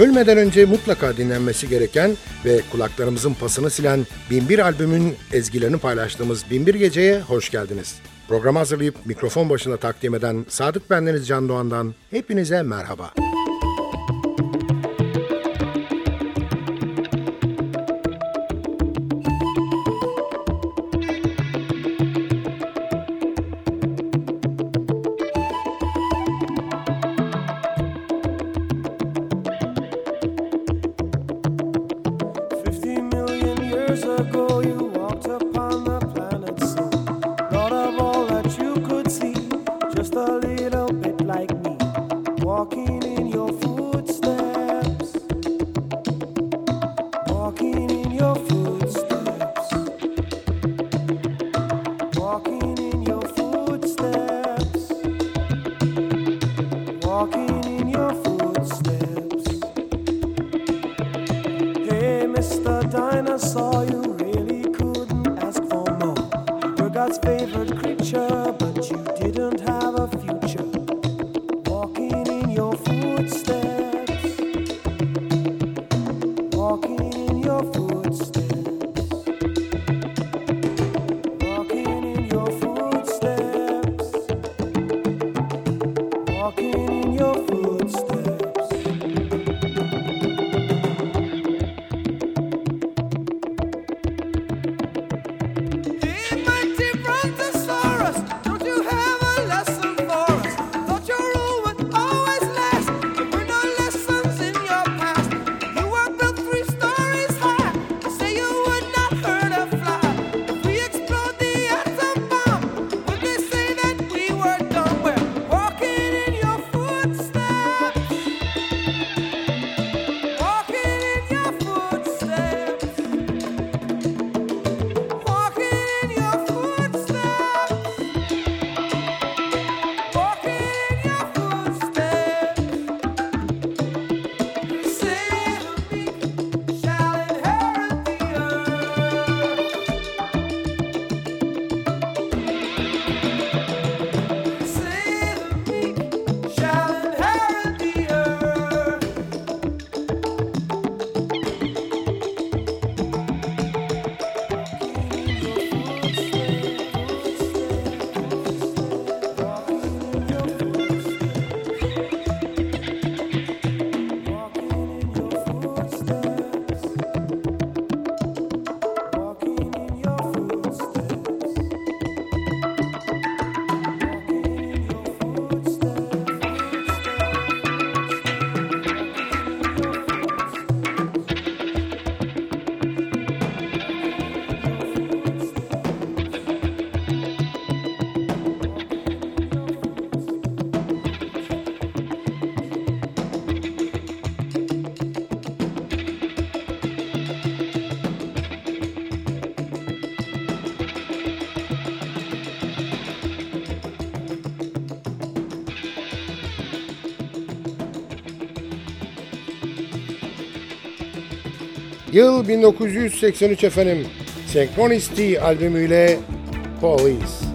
Ölmeden önce mutlaka dinlenmesi gereken ve kulaklarımızın pasını silen Binbir albümün ezgilerini paylaştığımız Binbir Gece'ye hoş geldiniz. Programı hazırlayıp mikrofon başına takdim eden Sadık Bendeniz Can Doğan'dan hepinize merhaba. Müzik Yıl 1983 efendim. Synchronicity albümüyle Police.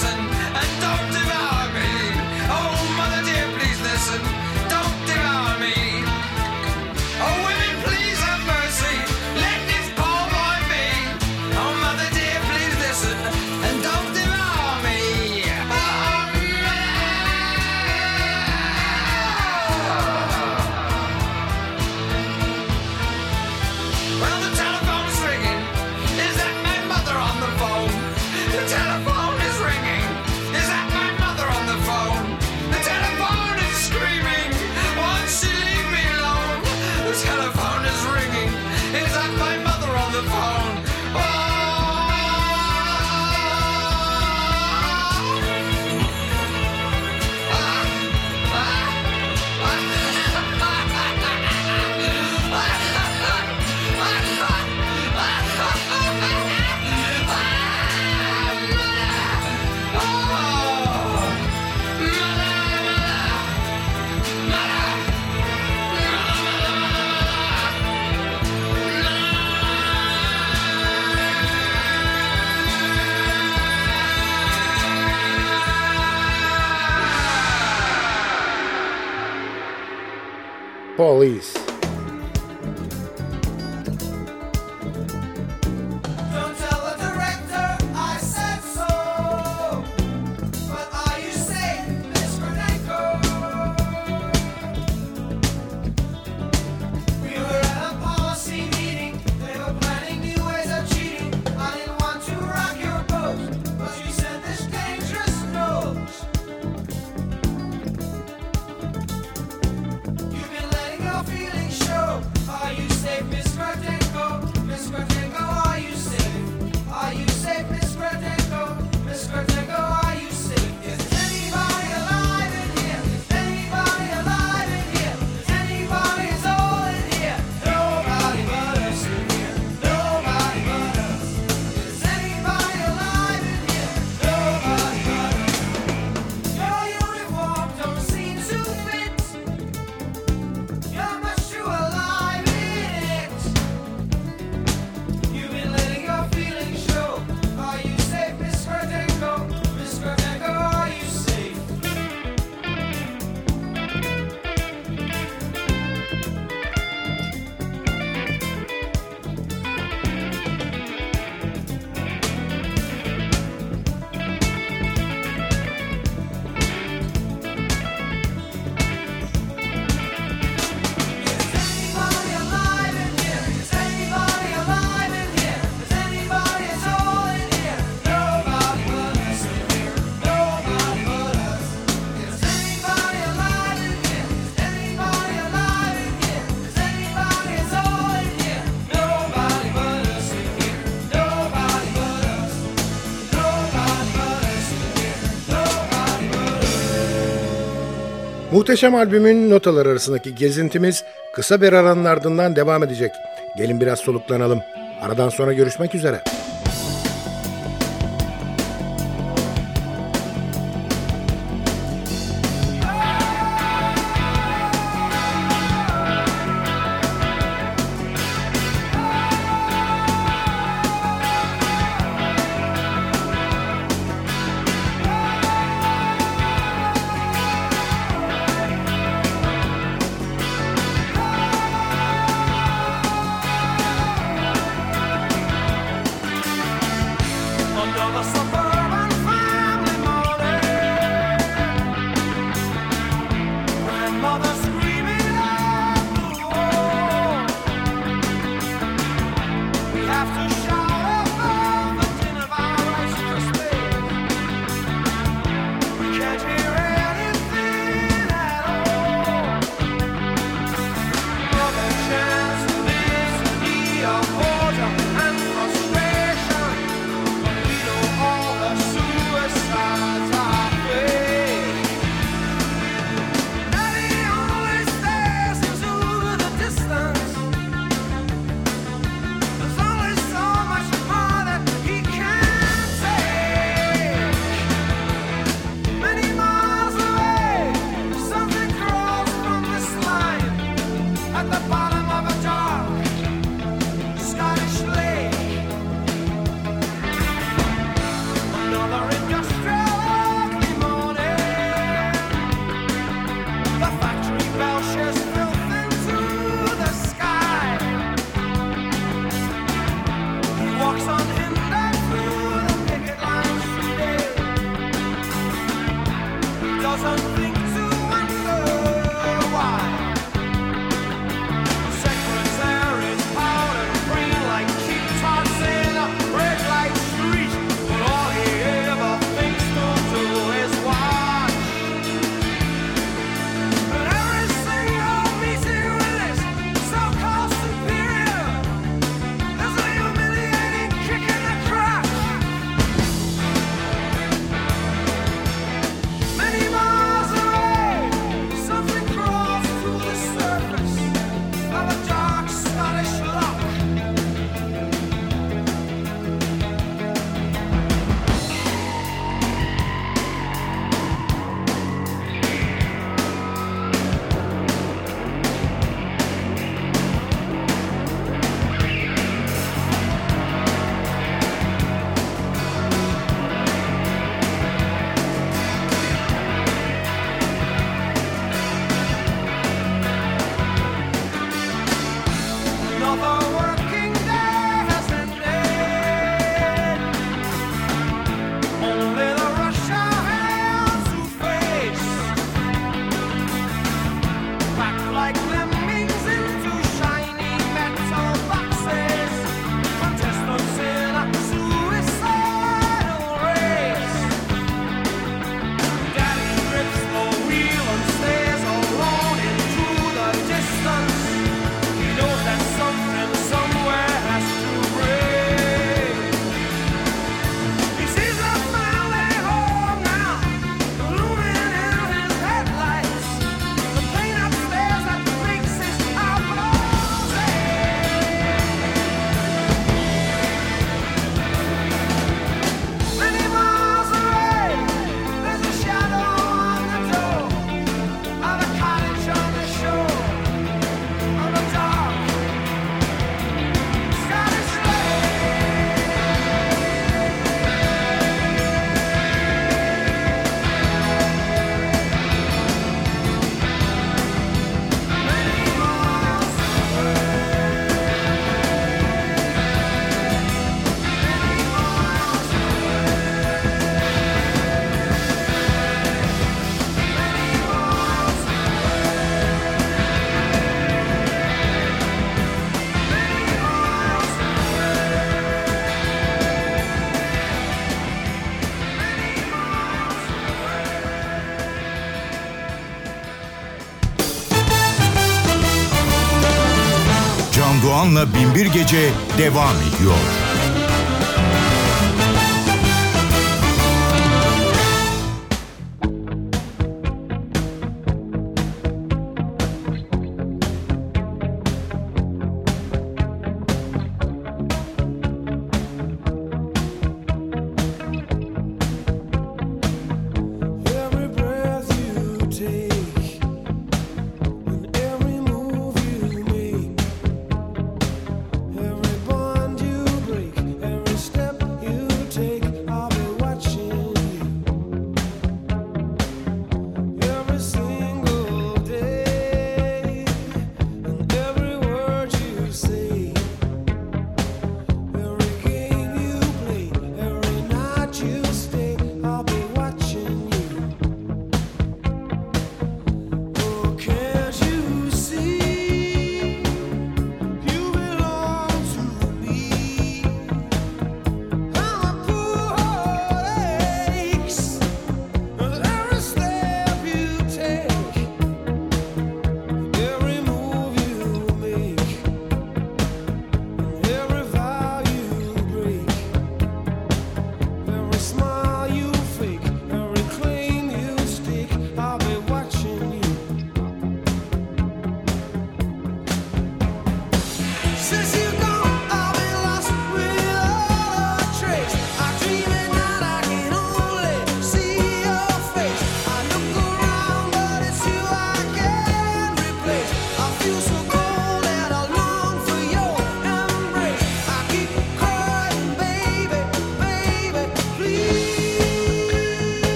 listen. Police. Muhteşem albümün notalar arasındaki gezintimiz kısa bir aranın ardından devam edecek. Gelin biraz soluklanalım. Aradan sonra görüşmek üzere. Erkan'la Binbir Gece devam ediyor.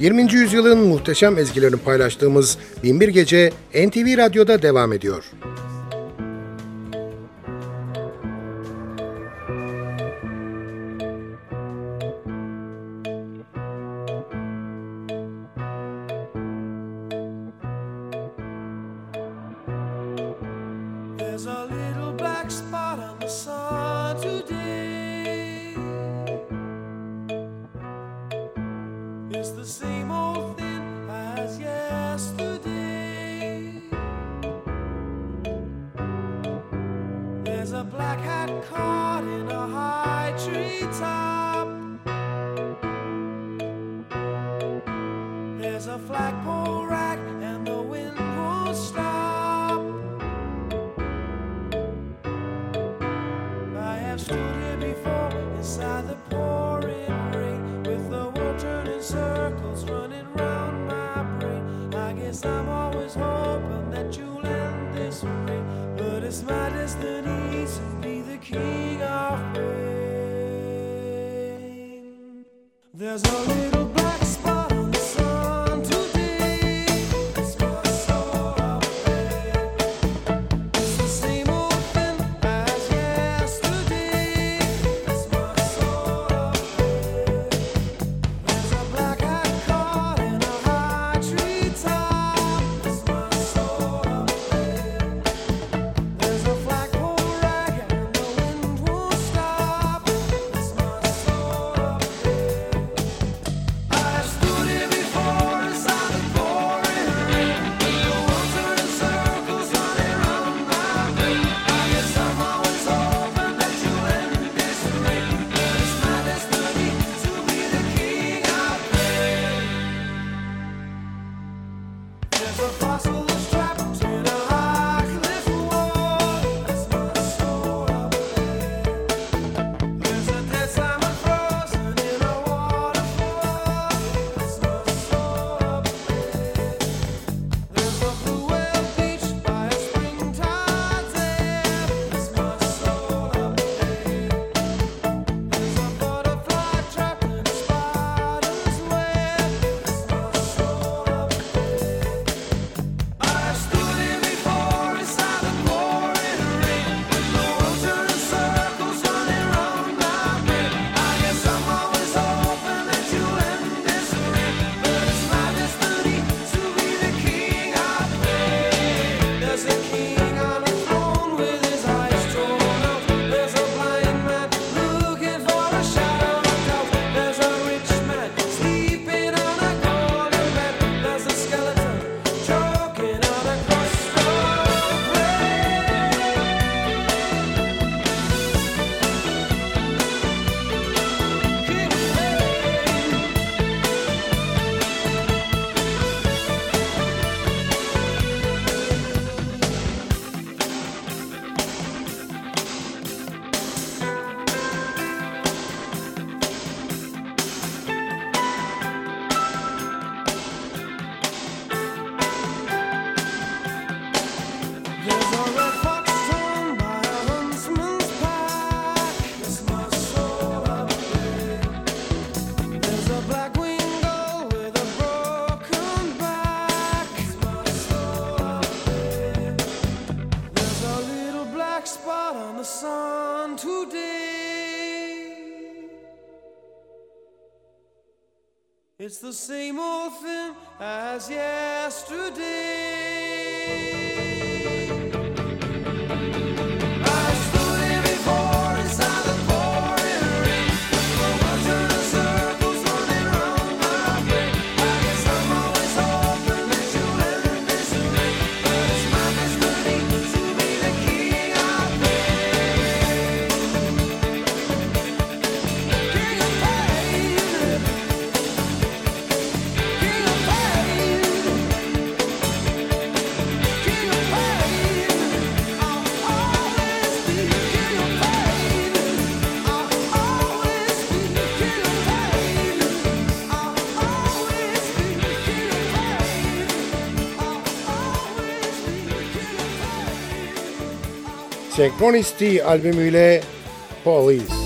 20. yüzyılın muhteşem ezgilerini paylaştığımız Binbir Gece NTV Radyo'da devam ediyor. It's my destiny to be the king of pain. There's only It's the same old thing as yesterday. Synchronicity albümüyle Police.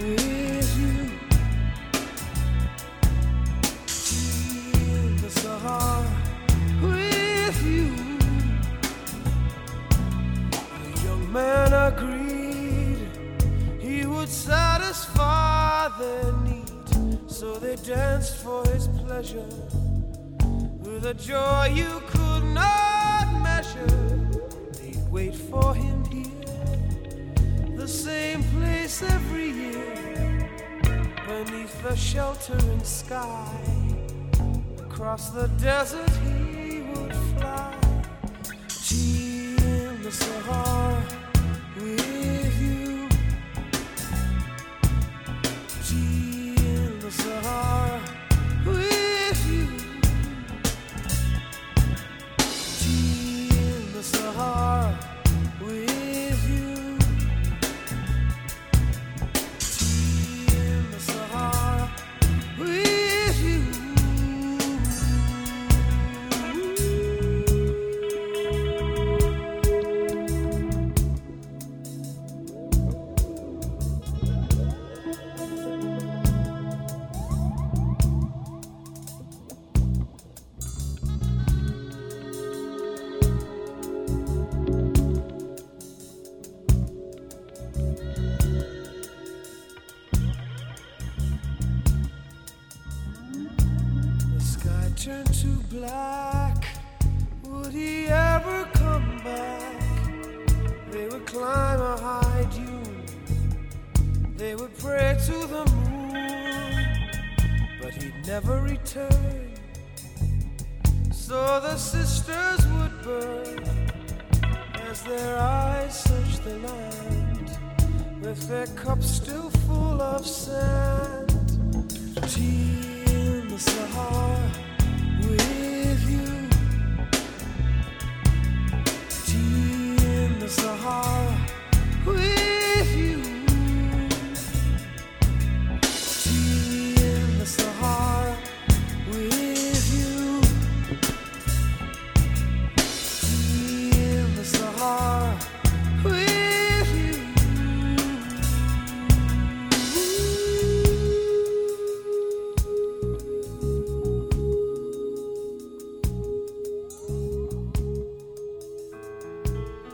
With you. Sahara with you. The young man agreed he would satisfy their need. So they danced for his pleasure with a joy you could same place every year, beneath the sheltering sky. Across the desert he would fly, tea in the Sahara with you.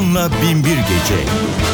Can Doğan'la Binbir Gece.